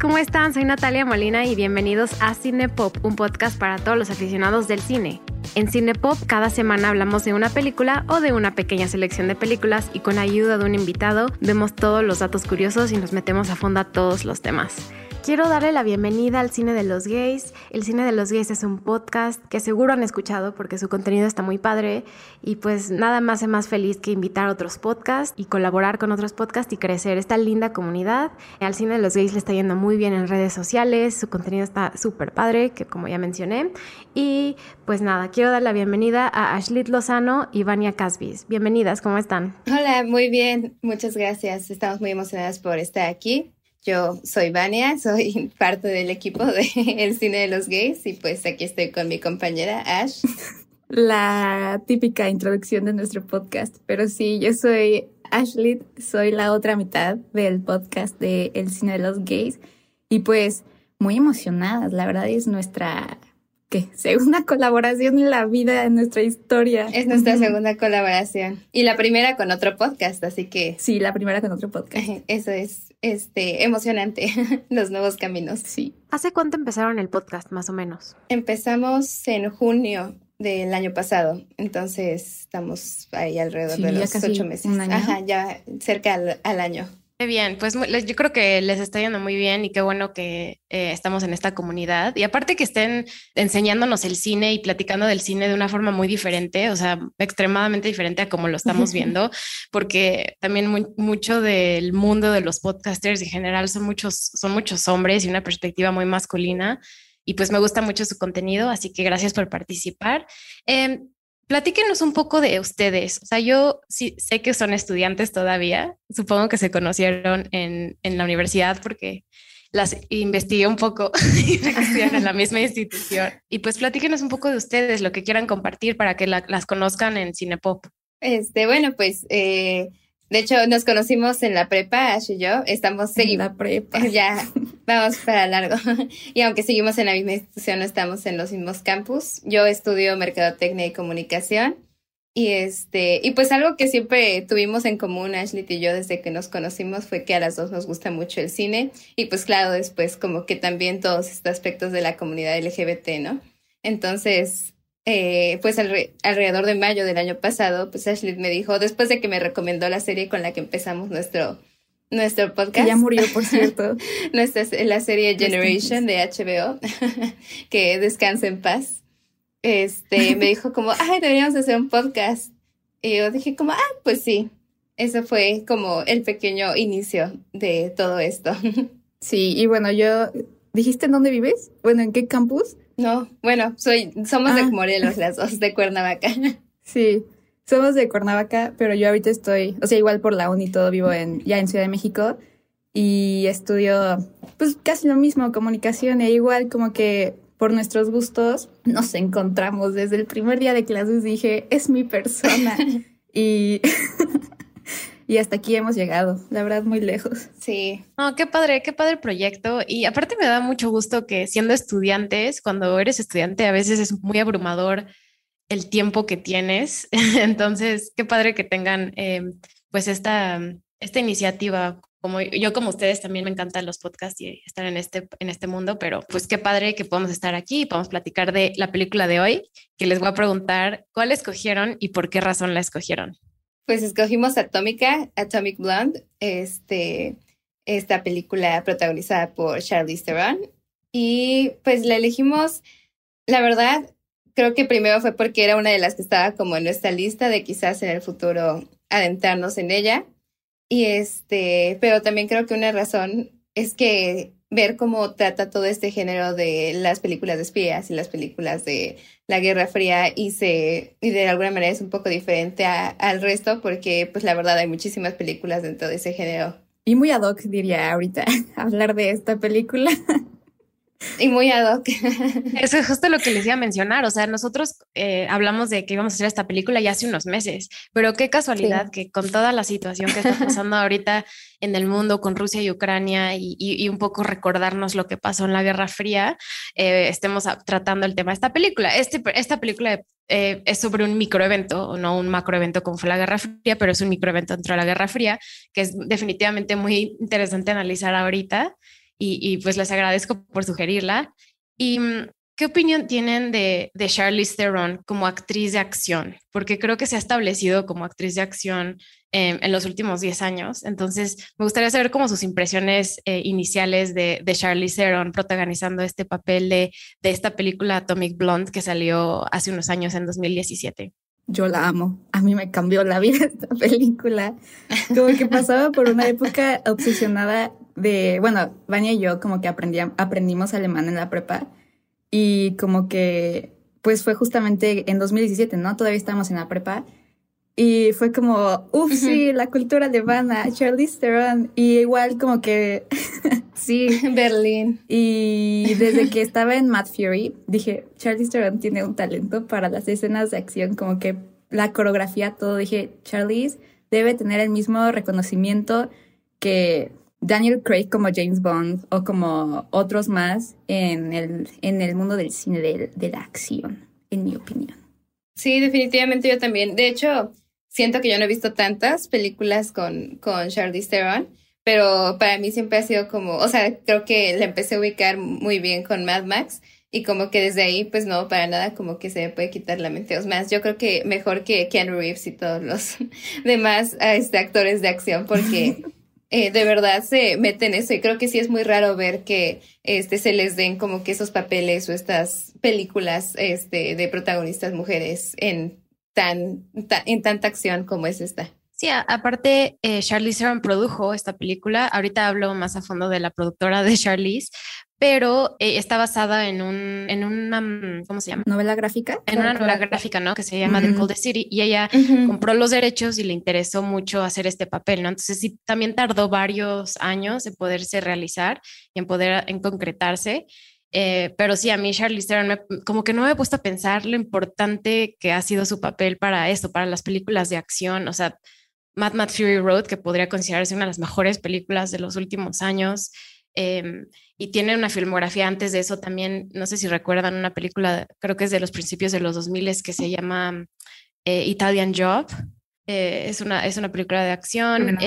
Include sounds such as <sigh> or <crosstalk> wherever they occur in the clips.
¿cómo están? Soy Natalia Molina y bienvenidos a Cinepop, un podcast para todos los aficionados del cine. En Cinepop cada semana hablamos de una película o de una pequeña selección de películas y con ayuda de un invitado vemos todos los datos curiosos y nos metemos a fondo a todos los temas. Quiero darle la bienvenida al Cine de los Gays. El Cine de los Gays es un podcast que seguro han escuchado porque su contenido está muy padre y pues nada más es más feliz que invitar a otros podcasts y colaborar con otros podcasts y crecer esta linda comunidad. Al Cine de los Gays le está yendo muy bien en redes sociales, su contenido está súper padre, que como ya mencioné. Y pues nada, quiero dar la bienvenida a Ashlit Lozano y Vania Casbis. Bienvenidas, ¿cómo están? Hola, muy bien, muchas gracias. Estamos muy emocionadas por estar aquí. Yo soy Vania, soy <laughs> parte del equipo de <laughs> El Cine de los Gays y pues aquí estoy con mi compañera Ash. La típica introducción de nuestro podcast, pero sí, yo soy Ashley, soy la otra mitad del podcast de El Cine de los Gays y pues muy emocionadas, la verdad es nuestra ¿qué? Segunda colaboración en la vida, en nuestra historia. Es nuestra segunda colaboración. Y la primera con otro podcast, así que. Sí, la primera con otro podcast. Eso es este emocionante, <laughs> los nuevos caminos. Sí. ¿Hace cuánto empezaron el podcast, más o menos? Empezamos en junio del año pasado, entonces estamos ahí alrededor de los ocho meses. Ajá, ya cerca al año. Qué bien, pues yo creo que les está yendo muy bien y qué bueno que eh, estamos en esta comunidad. Y aparte que estén enseñándonos el cine y platicando del cine de una forma muy diferente, o sea, extremadamente diferente a como lo estamos <laughs> viendo, porque también mucho del mundo de los podcasters en general son muchos, son muchos hombres y una perspectiva muy masculina. Y pues me gusta mucho su contenido, así que gracias por participar. Eh, Platíquenos un poco de ustedes. O sea, yo sí sé que son estudiantes todavía. Supongo que se conocieron en, en la universidad porque las investigué un poco <laughs> en la misma institución. Y pues platíquenos un poco de ustedes, lo que quieran compartir para que las conozcan en Cinepop. Este, bueno, pues eh, de hecho, nos conocimos en la prepa, Ash y yo. Estamos en la prepa. <laughs> Ya, vamos para largo. <laughs> y aunque seguimos en la misma institución, estamos en los mismos campus. Yo estudio mercadotecnia y comunicación. Y este, y pues algo que siempre tuvimos en común, Ashley y yo, desde que nos conocimos, fue que a las dos nos gusta mucho el cine. Y pues claro, después como que también todos estos aspectos de la comunidad LGBT, ¿no? Entonces, eh, pues alrededor de mayo del año pasado, pues Ashley me dijo, después de que me recomendó la serie con la que empezamos nuestro, nuestro podcast. ya murió, por cierto. <laughs> Nuestra, la serie Generation de HBO, <laughs> que descansa en paz. Este, me dijo como, ay, deberíamos hacer un podcast. Y yo dije como, ah, pues sí. Eso fue como el pequeño inicio de todo esto. <laughs> Sí, y bueno, yo, ¿dijiste en dónde vives? Bueno, ¿en qué campus? No, bueno, soy, somos de ah. Morelos las dos, de Cuernavaca. <laughs> Sí, somos de Cuernavaca, pero yo ahorita estoy, o sea, igual por la uni todo vivo en, ya en Ciudad de México y estudio pues casi lo mismo, comunicación e igual como que por nuestros gustos nos encontramos desde el primer día de clases dije, es mi persona. <laughs> y <laughs> y hasta aquí hemos llegado, la verdad, muy lejos. Sí. No, qué padre, qué padre proyecto. Y aparte me da mucho gusto que siendo estudiantes, cuando eres estudiante, a veces es muy abrumador el tiempo que tienes. <laughs> Entonces, qué padre que tengan em, pues esta, esta iniciativa. Como yo, como ustedes, también me encantan los podcasts y estar en este, en este mundo, pero pues qué padre que podamos estar aquí y podamos platicar de la película de hoy, que les voy a preguntar cuál escogieron y por qué razón la escogieron. Pues escogimos Atómica, Atomic Blonde, este, esta película protagonizada por Charlize Theron. Y pues la elegimos, la verdad, creo que primero fue porque era una de las que estaba como en nuestra lista de quizás en el futuro adentrarnos en ella. Y este, pero también creo que una razón es que ver cómo trata todo este género de las películas de espías y las películas de la Guerra Fría y se y de alguna manera es un poco diferente al resto porque pues la verdad hay muchísimas películas dentro de ese género. Y muy ad hoc diría ahorita <laughs> hablar de esta película. <laughs> Y muy ad hoc. <laughs> Eso es justo lo que les iba a mencionar. O sea, nosotros eh, hablamos de que íbamos a hacer esta película ya hace unos meses, pero qué casualidad que con toda la situación que está pasando ahorita en el mundo con Rusia y Ucrania y, un poco recordarnos lo que pasó en la Guerra Fría, eh, estemos tratando el tema de esta película. Este, esta película eh, es sobre un microevento, no un macroevento como fue la Guerra Fría, pero es un microevento dentro de la Guerra Fría, que es definitivamente muy interesante analizar ahorita y, pues les agradezco por sugerirla. ¿Y mm, qué opinión tienen de, de Charlize Theron como actriz de acción? Porque creo que se ha establecido como actriz de acción em, en los últimos 10 años. Entonces, me gustaría saber como sus impresiones eh, iniciales de, de Charlize Theron protagonizando este papel de, de esta película Atomic Blonde que salió hace unos años en 2017 yo la amo. A mí me cambió la vida <laughs> esta película. Como que pasaba por una época obsesionada de, bueno, Vania y yo como que aprendimos alemán en la prepa y como que, pues fue justamente en 2017, ¿no? Todavía estábamos en la prepa y fue como, uff, sí, la cultura alemana, Charlize Theron. Y igual como que, <laughs> sí. Berlín. Y desde que estaba en Mad Fury, dije, Charlize Theron tiene un talento para las escenas de acción, como que la coreografía, todo. Dije, Charlize debe tener el mismo reconocimiento que Daniel Craig como James Bond o como otros más en el, en el mundo del cine de, de la acción, en mi opinión. Sí, definitivamente yo también. De hecho, siento que yo no he visto tantas películas con, con Charlize Theron, pero para mí siempre ha sido como, o sea, creo que la empecé a ubicar muy bien con Mad Max y como que desde ahí, pues no, para nada como que se me puede quitar la mente. O más, yo creo que mejor que Keanu Reeves y todos los <laughs> demás este, actores de acción porque... <laughs> Eh, de verdad se meten eso y creo que sí es muy raro ver que este se les den como que esos papeles o estas películas este de protagonistas mujeres en tan, en tanta acción como es esta. Sí, aparte, eh, Charlize Theron produjo esta película. Ahorita hablo más a fondo de la productora de Charlize, pero eh, está basada en un, en una, mm, ¿cómo se llama? Novela gráfica. En una novela gráfica, ¿no? Que se llama The Cold City y ella compró los derechos y le interesó mucho hacer este papel, ¿no? Entonces sí, también tardó varios años en poderse realizar y en poder en concretarse. Eh, pero sí, a mí Charlize Theron como que no me he puesto a pensar lo importante que ha sido su papel para esto, para las películas de acción, o sea, Mad Mad Fury Road, que podría considerarse una de las mejores películas de los últimos años, em, y tiene una filmografía antes de eso también, no sé si recuerdan una película, creo que es de los principios de los 2000 que se llama eh, Italian Job, eh, es, una, es una película de acción,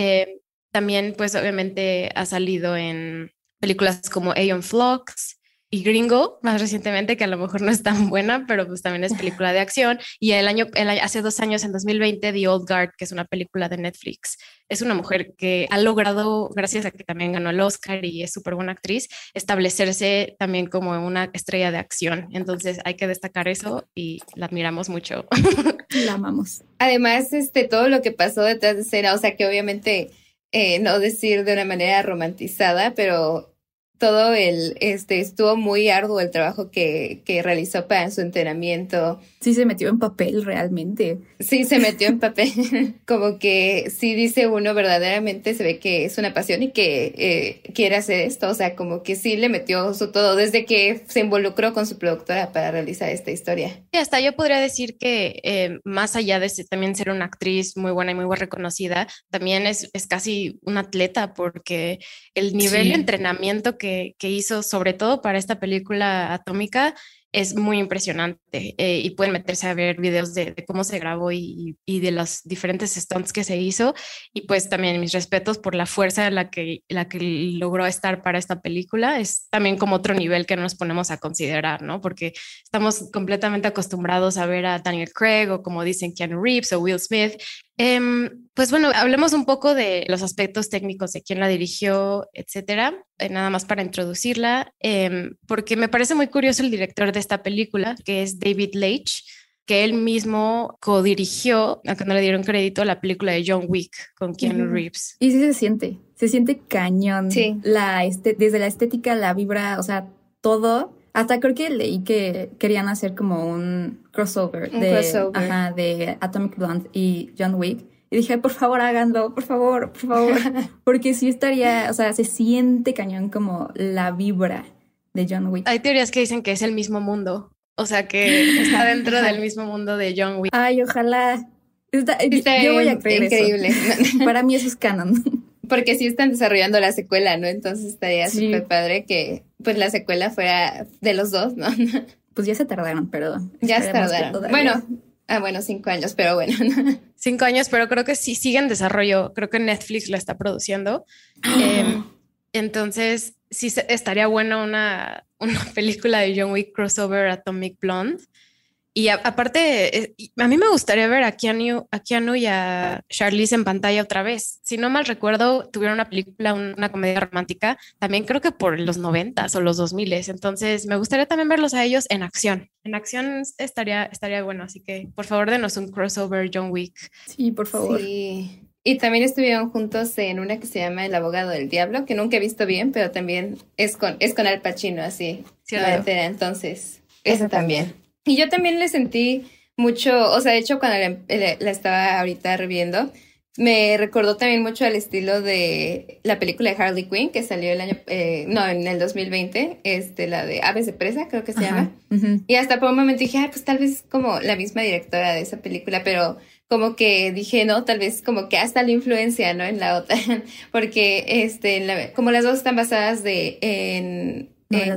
también pues obviamente ha salido en películas como Aeon Flux, y Gringo, más recientemente, que a lo mejor no es tan buena, pero pues también es película de acción. Y el año, el, hace dos años, en 2020, The Old Guard, que es una película de Netflix. Es una mujer que ha logrado, gracias a que también ganó el Oscar y es súper buena actriz, establecerse también como una estrella de acción. Entonces hay que destacar eso y la admiramos mucho. <laughs> La amamos. Además, este, todo lo que pasó detrás de escena, o sea que obviamente... Eh, no decir de una manera romantizada, pero todo el, este, estuvo muy arduo el trabajo que, que realizó para su entrenamiento. Sí, se metió en papel realmente. Sí, se metió en <laughs> papel. <laughs> Como que sí dice uno verdaderamente, se ve que es una pasión y que eh, quiere hacer esto. O sea, como que sí le metió su todo desde que se involucró con su productora para realizar esta historia. Y hasta yo podría decir que eh, más allá de también ser una actriz muy buena y muy reconocida, también es, es casi un atleta porque el nivel de entrenamiento que que, hizo, sobre todo para esta película atómica, es muy impresionante eh, y pueden meterse a ver videos de, cómo se grabó y, de los diferentes stunts que se hizo y pues también mis respetos por la fuerza la que, la que logró estar para esta película es también como otro nivel que nos ponemos a considerar, ¿no? Porque estamos completamente acostumbrados a ver a Daniel Craig o como dicen Keanu Reeves o Will Smith Em, pues bueno, hablemos un poco de los aspectos técnicos de quién la dirigió, etcétera, eh, nada más para introducirla, em, porque me parece muy curioso el director de esta película, que es David Leitch, que él mismo co-dirigió, aunque no le dieron crédito, la película de John Wick con Keanu Reeves. Y sí se siente, se siente cañón. Sí. La este, desde la estética, la vibra, o sea, todo. Hasta creo que leí que querían hacer como un crossover, de, de Atomic Blonde y John Wick. Y dije, por favor, háganlo, por favor, por favor. <laughs> Porque sí estaría, o sea, se siente cañón como la vibra de John Wick. Hay teorías que dicen que es el mismo mundo. O sea, que está dentro del <laughs> mismo mundo de John Wick. Ay, ojalá. yo voy a creer increíble. <laughs> Para mí eso es canon. Porque sí están desarrollando la secuela, ¿no? Entonces estaría súper padre que pues la secuela fuera de los dos, ¿no? <laughs> Pues ya se tardaron, pero. Ya se tardaron. Bueno, ah, bueno, cinco años, pero bueno. <laughs> Cinco años, pero creo que sí sigue en desarrollo. Creo que Netflix la está produciendo. <gasps> Em, entonces, sí estaría bueno una, una <laughs> película de John Wick crossover Atomic Blonde. Y aparte, eh, a mí me gustaría ver a Keanu, a Keanu y a Charlize en pantalla otra vez. Si no mal recuerdo, tuvieron una película, una comedia romántica, también creo que por los noventas o los dos miles. Entonces, me gustaría también verlos a ellos en acción. En acción estaría, estaría bueno. Así que, por favor, denos un crossover John Wick. Sí, por favor. Sí. Y también estuvieron juntos en una que se llama El abogado del diablo, que nunca he visto bien, pero también es con, es con Al Pacino, así. Sí, Entonces, eso también. Y yo también le sentí mucho, o sea, de hecho cuando la, estaba ahorita reviendo, me recordó también mucho al estilo de la película de Harley Quinn que salió el año, eh, no, en el 2020, este, la de Aves de Presa, creo que se llama. Y hasta por un momento dije, ah, pues tal vez como la misma directora de esa película, pero como que dije, no, tal vez como que hasta la influencia, ¿no? En la otra, <laughs> porque este, como las dos están basadas de, en,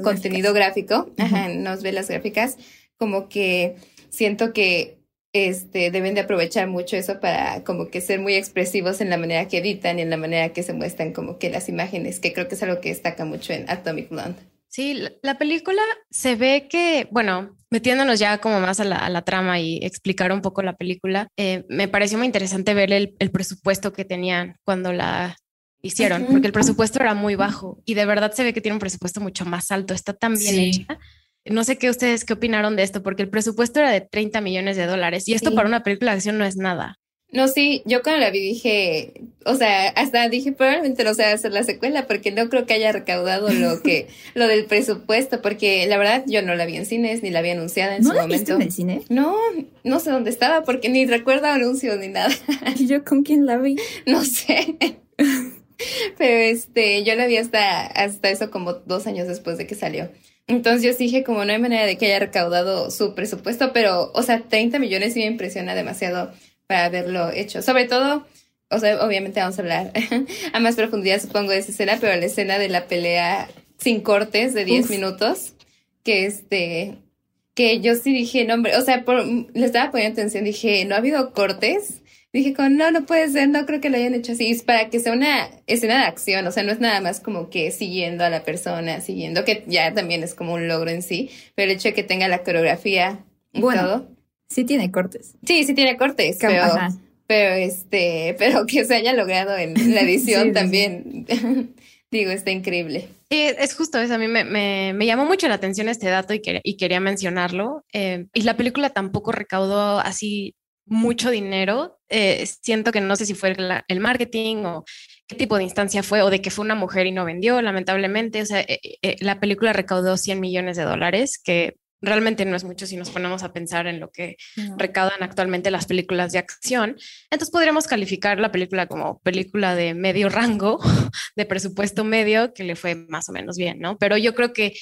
contenido gráfico, ajá, en novelas gráficas, como que siento que este, deben de aprovechar mucho eso para como que ser muy expresivos en la manera que editan y en la manera que se muestran como que las imágenes, que creo que es algo que destaca mucho en Atomic Blonde. Sí, la película se ve que, bueno, metiéndonos ya como más a la, trama y explicar un poco la película, eh, me pareció muy interesante ver el, presupuesto que tenían cuando la hicieron, porque el presupuesto era muy bajo y de verdad se ve que tiene un presupuesto mucho más alto, está tan bien hecha no sé qué ustedes qué opinaron de esto, porque el presupuesto era de 30 millones de dólares y esto para una película de acción no es nada. No, sí, yo cuando la vi dije, o sea, hasta dije probablemente no se va a hacer la secuela porque no creo que haya recaudado lo <laughs> que, lo del presupuesto, porque la verdad yo no la vi en cines ni la vi anunciada en su momento. ¿No en el cine? No, no sé dónde estaba porque ni recuerdo anuncios ni nada. <laughs> ¿Y yo con quién la vi? <laughs> No sé. Pero este, yo la vi hasta, hasta eso como dos años después de que salió. Entonces yo dije como no hay manera de que haya recaudado su presupuesto, pero, o sea, 30 millones sí me impresiona demasiado para haberlo hecho. Sobre todo, o sea, obviamente vamos a hablar <laughs> a más profundidad, supongo, de esa escena, pero la escena de la pelea sin cortes de 10 minutos, que este, que yo sí dije, no, hombre, o sea, le estaba poniendo atención, dije, no ha habido cortes dije con, no, no puede ser, no creo que lo hayan hecho así. Es para que sea una escena de acción, o sea, no es nada más como que siguiendo a la persona, siguiendo, que ya también es como un logro en sí, pero el hecho de que tenga la coreografía y bueno, todo. Sí tiene cortes. Sí, sí tiene cortes, pero, pero este, pero que se haya logrado en la <laughs> edición también. <laughs> Digo, está increíble. es justo eso, a mí me, me, llamó mucho la atención este dato y, y quería mencionarlo. Eh, y la película tampoco recaudó así mucho dinero. Eh, siento que no sé si fue el marketing o qué tipo de instancia fue o de que fue una mujer y no vendió, lamentablemente. O sea, eh, eh, la película recaudó 100 millones de dólares, que realmente no es mucho si nos ponemos a pensar en lo que recaudan actualmente las películas de acción. Entonces podríamos calificar la película como película de medio rango, <laughs> de presupuesto medio, que le fue más o menos bien, ¿no? Pero yo creo que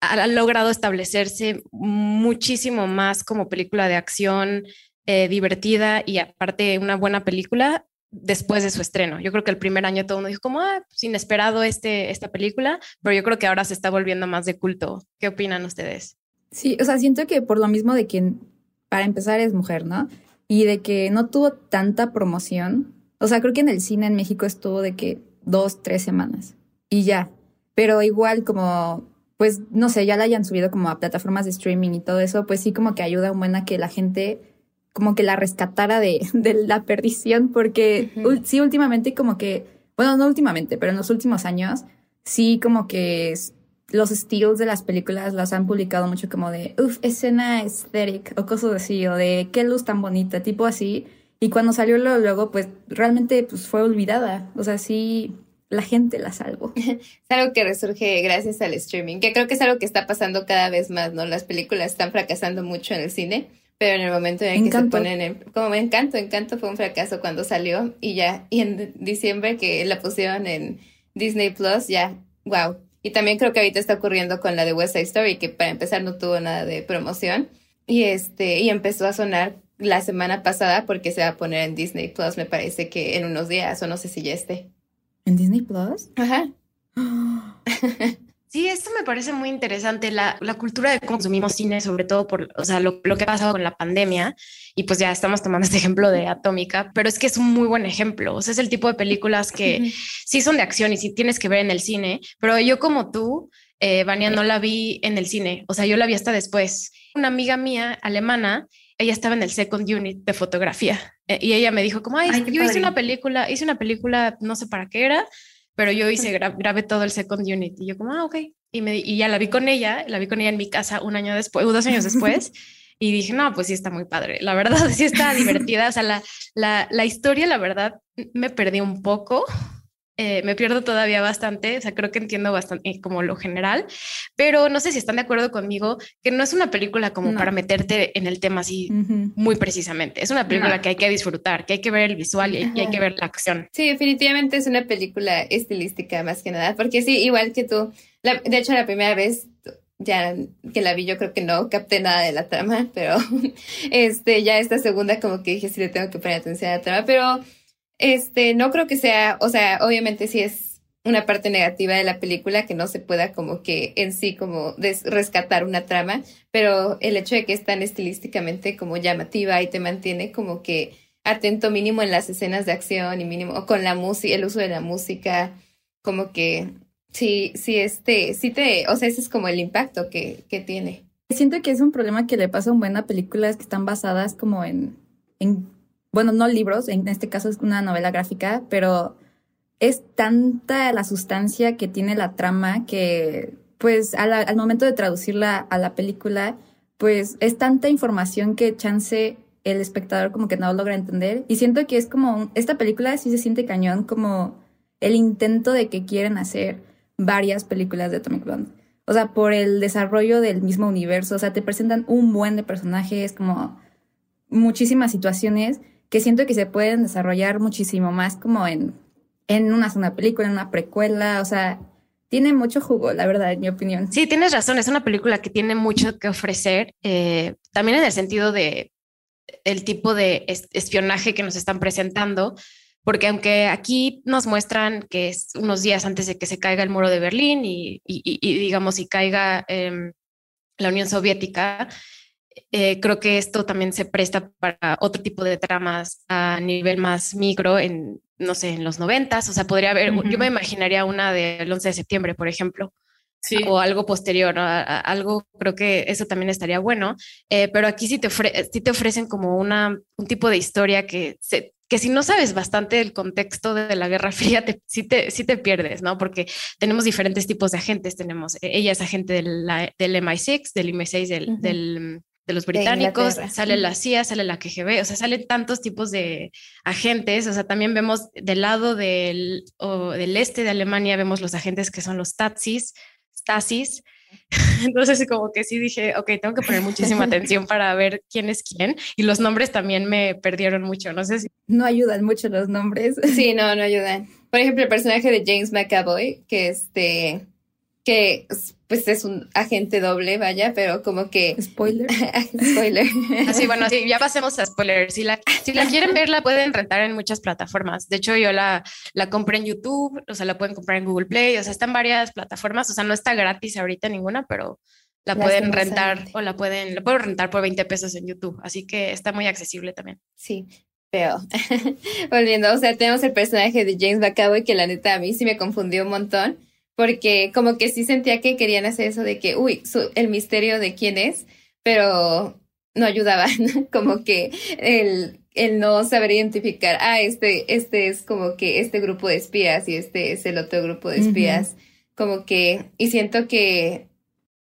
ha logrado establecerse muchísimo más como película de acción eh, divertida y aparte una buena película después de su estreno. Yo creo que el primer año todo el mundo dijo como, ah, pues inesperado este, esta película, pero yo creo que ahora se está volviendo más de culto. ¿Qué opinan ustedes? Sí, o sea, siento que por lo mismo de que para empezar es mujer, ¿no? Y de que no tuvo tanta promoción. O sea, creo que en el cine en México estuvo de que dos, tres semanas y ya. Pero igual como pues no sé, ya la hayan subido como a plataformas de streaming y todo eso, pues sí como que ayuda un buen a que la gente como que la rescatara de, <laughs> de la perdición, porque sí últimamente como que, bueno, no últimamente, pero en los últimos años, sí como que los estilos de las películas las han publicado mucho como de, uff, escena aesthetic o cosas así, o de qué luz tan bonita, tipo así. Y cuando salió luego, pues realmente pues fue olvidada. O sea, sí, la gente la salvo. <laughs> es algo que resurge gracias al streaming, que creo que es algo que está pasando cada vez más, ¿no? Las películas están fracasando mucho en el cine, pero en el momento en que se ponen en, como me Encanto, Encanto fue un fracaso cuando salió y ya, y en diciembre que la pusieron en Disney Plus, ya, wow. Y también creo que ahorita está ocurriendo con la de West Side Story, que para empezar no tuvo nada de promoción y este, y empezó a sonar la semana pasada porque se va a poner en Disney Plus, me parece que en unos días, o no sé si ya esté. ¿En Disney Plus? Ajá. <gasps> Sí, esto me parece muy interesante, la, la, cultura de consumimos cine, sobre todo por o sea, lo, lo, que ha pasado con la pandemia, y pues ya estamos tomando este ejemplo de Atómica, pero es que es un muy buen ejemplo, o sea, es el tipo de películas que sí son de acción y sí tienes que ver en el cine, pero yo como tú, eh, Vania, no la vi en el cine, o sea, yo la vi hasta después. Una amiga mía alemana, ella estaba en el second unit de fotografía eh, y ella me dijo como, ay, yo hice una película, hice una película, no sé para qué era, pero yo hice, grabé todo el second unit y yo como, ah, ok. Y, me, y ya la vi con ella, la vi con ella en mi casa un año después, o dos años <laughs> después. y dije, no, pues sí está muy padre. La verdad, <laughs> sí está <laughs> divertida. O sea, la, la, la historia, la verdad, me perdí un poco. Eh, me pierdo todavía bastante, o sea, creo que entiendo bastante eh, como lo general, pero no sé si están de acuerdo conmigo que no es una película como para meterte en el tema así muy precisamente, es una película que hay que disfrutar, que hay que ver el visual y, hay que ver la acción. Sí, definitivamente es una película estilística más que nada, porque sí, igual que tú, de hecho la primera vez ya que la vi yo creo que no capté nada de la trama, pero <laughs> este ya esta segunda como que dije sí le tengo que poner atención a la trama, pero este, no creo que sea, o sea, obviamente sí es una parte negativa de la película que no se pueda como que en sí como rescatar una trama, pero el hecho de que es tan estilísticamente como llamativa y te mantiene como que atento mínimo en las escenas de acción y mínimo con la música, el uso de la música, como que sí, sí, este, sí te, o sea, ese es como el impacto que, que tiene. Siento que es un problema que le pasa a un buen a películas que están basadas como en, en bueno, no libros, en este caso es una novela gráfica, pero es tanta la sustancia que tiene la trama que, pues, al momento de traducirla a la película, pues es tanta información que chance el espectador como que no logra entender. Y siento que es como, esta película sí se siente cañón como el intento de que quieren hacer varias películas de Atomic Blonde. O sea, por el desarrollo del mismo universo, o sea, te presentan un buen de personajes, como muchísimas situaciones que siento que se pueden desarrollar muchísimo más como en, en una segunda película, en una precuela, o sea, tiene mucho jugo, la verdad, en mi opinión. Sí, tienes razón, es una película que tiene mucho que ofrecer, eh, también en el sentido de el tipo de espionaje que nos están presentando, porque aunque aquí nos muestran que es unos días antes de que se caiga el muro de Berlín y, y, digamos, y caiga em, la Unión Soviética, eh, creo que esto también se presta para otro tipo de tramas a nivel más micro, en, no sé, en los noventas, o sea, podría haber, yo me imaginaría una del 11 de septiembre, por ejemplo. Sí. o algo posterior, algo creo que eso también estaría bueno, eh, pero aquí sí te, sí te ofrecen como una, un tipo de historia que, se, que si no sabes bastante del contexto de la Guerra Fría, te, sí, te, sí te pierdes, ¿no? Porque tenemos diferentes tipos de agentes, tenemos, e, ella es agente del, del MI6, del MI6, del, del de los británicos, sale la CIA, sale la KGB, o sea, salen tantos tipos de agentes, o sea, también vemos del lado del, o del este de Alemania, vemos los agentes que son los Stazis, Stasis, <laughs> entonces como que sí dije, ok, tengo que poner muchísima atención <laughs> para ver quién es quién, y los nombres también me perdieron mucho, no sé si... No ayudan mucho los nombres. Sí, no, no <laughs> ayudan. Por ejemplo, el personaje de James McAvoy, que este que pues es un agente doble, vaya, pero como que... Spoiler. <laughs> spoiler. Así, bueno, sí, ya pasemos a spoiler. Si la, si la quieren ver, la pueden rentar en muchas plataformas. De hecho, yo la, la compré en YouTube, o sea, la pueden comprar en Google Play, o sea, está en varias plataformas, o sea, no está gratis ahorita ninguna, pero la pueden rentar o la pueden, la puedo rentar por 20 pesos en YouTube, así que está muy accesible también. Sí, pero <laughs> volviendo, o sea, tenemos el personaje de James McAvoy que la neta a mí sí me confundió un montón porque como que sí sentía que querían hacer eso de que, uy, el misterio de quién es, pero no ayudaban, <laughs> como que el, el no saber identificar, ah, este, este es como que este grupo de espías y este es el otro grupo de espías, como que, y siento que,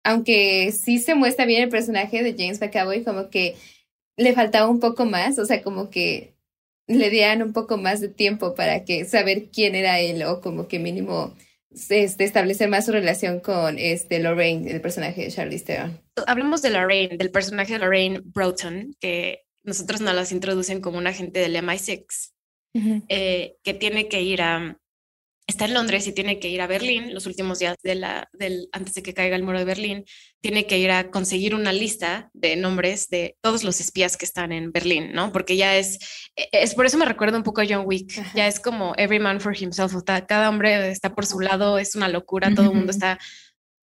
aunque sí se muestra bien el personaje de James McAvoy, como que le faltaba un poco más, o sea, como que le dieran un poco más de tiempo para que saber quién era él o como que mínimo este, establecer más su relación con este, Lorraine, el personaje de Charlize Theron. Hablamos de Lorraine, del personaje de Lorraine Broughton, que nosotros nos las introducen como un agente del MI6, eh, que tiene que ir a, está en Londres y tiene que ir a Berlín los últimos días de la, del, antes de que caiga el muro de Berlín, tiene que ir a conseguir una lista de nombres de todos los espías que están en Berlín, ¿no? Porque ya es, es por eso me recuerda un poco a John Wick, ya es como every man for himself, cada hombre está por su lado, es una locura, todo el mundo está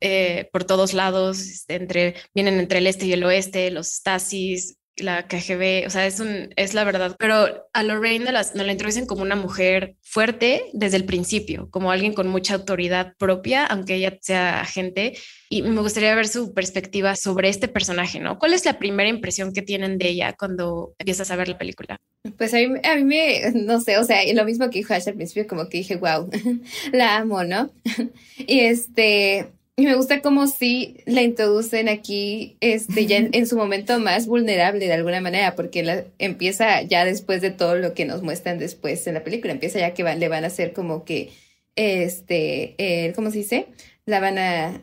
eh, por todos lados, este, entre, vienen entre el este y el oeste, los Stasis, la KGB, o sea, es, es la verdad, pero a Lorraine nos la introducen como una mujer fuerte desde el principio, como alguien con mucha autoridad propia, aunque ella sea agente, y me gustaría ver su perspectiva sobre este personaje, ¿no? ¿Cuál es la primera impresión que tienen de ella cuando empiezas a ver la película? Pues a mí, a mí me, no sé, o sea, lo mismo que dijo Ash al principio, como que dije, wow, <laughs> la amo, ¿no? <laughs> y este, y me gusta como si la introducen aquí, este, ya <laughs> en, su momento más vulnerable de alguna manera, porque la, empieza ya después de todo lo que nos muestran después en la película, empieza ya que le van a hacer como que, este, eh, ¿cómo se dice? La van a,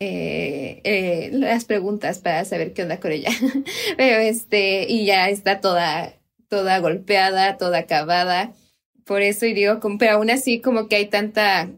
eh, eh, las preguntas para saber qué onda con ella. <laughs> Pero este, y ya está toda, toda golpeada, toda acabada. Por eso, y digo, pero aún así como que hay tanta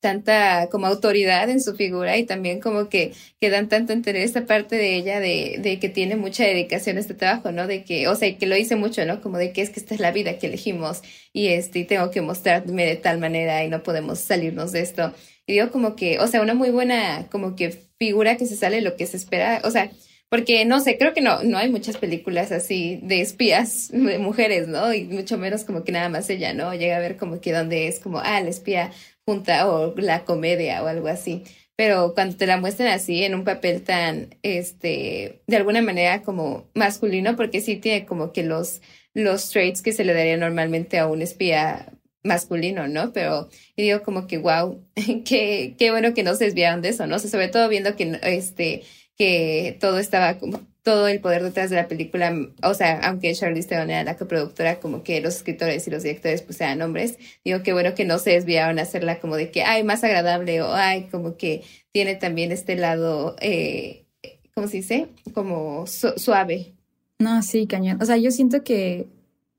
tanta como autoridad en su figura y también como que, que dan tanto entender esta parte de ella de, de que tiene mucha dedicación a este trabajo, ¿no? De que, o sea, que lo hice mucho, ¿no? Como de que es que esta es la vida que elegimos y este, y tengo que mostrarme de tal manera y no podemos salirnos de esto. Y digo como que, o sea, una muy buena como que figura que se sale lo que se espera, o sea, porque no sé, creo que no, no hay muchas películas así de espías <laughs> de mujeres, ¿no? Y mucho menos como que nada más ella, ¿no? Llega a ver como que donde es como, ah, la espía junta o la comedia o algo así. Pero cuando te la muestran así en un papel tan, este, de alguna manera como masculino, porque sí tiene como que los, los traits que se le daría normalmente a un espía masculino, ¿no? Pero digo como que, wow, <laughs> qué, qué bueno que no se desviaron de eso, ¿no? sobre todo viendo que, este, que todo estaba como todo el poder detrás de la película, o sea, aunque Charlize Theron era la coproductora, como que los escritores y los directores pues eran hombres, digo que bueno que no se desviaron a hacerla como de que, ay, más agradable o ay, como que tiene también este lado, eh, ¿cómo se dice? Como suave. No, sí, cañón. O sea, yo siento que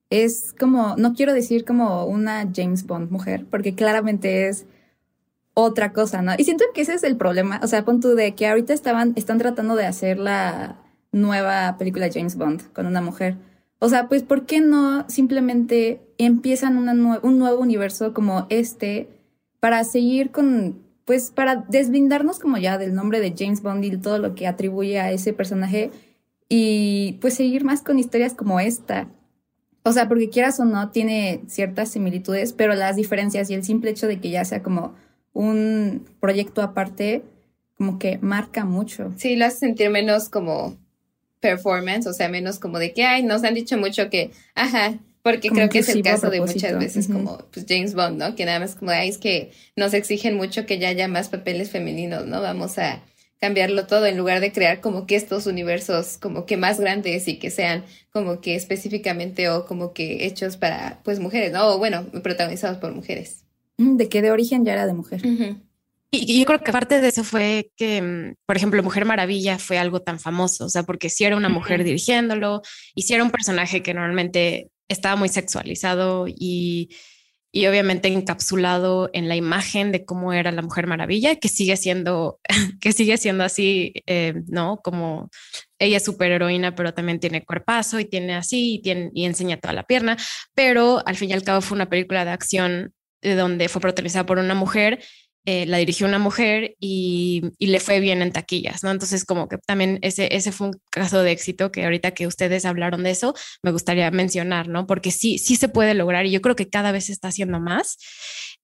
es como, no quiero decir como una James Bond mujer, porque claramente es otra cosa, ¿no? Y siento que ese es el problema, o sea, pon tú de que ahorita estaban, están tratando de hacer la nueva película James Bond con una mujer. O sea, pues, ¿por qué no simplemente empiezan un nuevo universo como este para seguir con, pues, para deslindarnos como ya del nombre de James Bond y todo lo que atribuye a ese personaje y pues seguir más con historias como esta? O sea, porque quieras o no, tiene ciertas similitudes, pero las diferencias y el simple hecho de que ya sea como un proyecto aparte, como que marca mucho. Sí, lo hace sentir menos como performance, o sea, menos como de que, ay, nos han dicho mucho que, ajá, porque creo que es el caso de muchas veces como pues, James Bond, ¿no? Que nada más como, ay, es que nos exigen mucho que ya haya más papeles femeninos, ¿no? Vamos a cambiarlo todo en lugar de crear como que estos universos como que más grandes y que sean como que específicamente o como que hechos para pues mujeres, ¿no? O bueno, protagonizados por mujeres. De que de origen ya era de mujer. Y yo creo que parte de eso fue que, mm, por ejemplo, Mujer Maravilla fue algo tan famoso, o sea, porque si era una mujer dirigiéndolo y si era un personaje que normalmente estaba muy sexualizado y, y obviamente encapsulado en la imagen de cómo era la Mujer Maravilla, que sigue siendo, <laughs> que sigue siendo así, eh, ¿no? Como ella es superheroína, pero también tiene cuerpazo y tiene así y, tiene, y enseña toda la pierna, pero al fin y al cabo fue una película de acción de donde fue protagonizada por una mujer eh, la dirigió una mujer y, le fue bien en taquillas, ¿no? Entonces, como que también ese, ese fue un caso de éxito que ahorita que ustedes hablaron de eso, me gustaría mencionar, ¿no? Porque sí, sí se puede lograr y yo creo que cada vez se está haciendo más,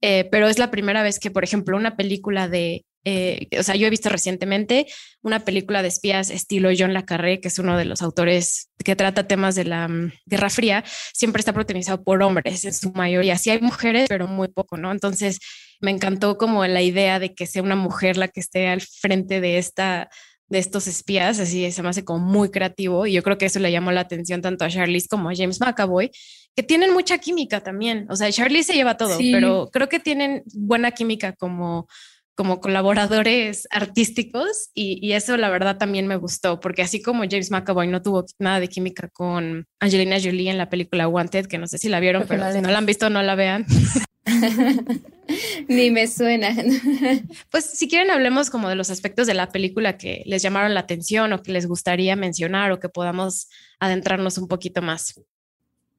eh, pero es la primera vez que, por ejemplo, una película de, eh, o sea, yo he visto recientemente una película de espías estilo John Le Carré, que es uno de los autores que trata temas de la mm, Guerra Fría, siempre está protagonizado por hombres en su mayoría. Sí hay mujeres, pero muy poco, ¿no? Entonces, me encantó como la idea de que sea una mujer la que esté al frente de esta de estos espías, así se me hace como muy creativo y yo creo que eso le llamó la atención tanto a Charlize como a James McAvoy, que tienen mucha química también, o sea, Charlize se lleva todo, pero creo que tienen buena química como como colaboradores artísticos y, y, eso la verdad también me gustó porque así como James McAvoy no tuvo nada de química con Angelina Jolie en la película Wanted, que no sé si la vieron, pero si no la han visto no la vean. <laughs> Ni me suena. <laughs> pues si quieren hablemos como de los aspectos de la película que les llamaron la atención o que les gustaría mencionar o que podamos adentrarnos un poquito más.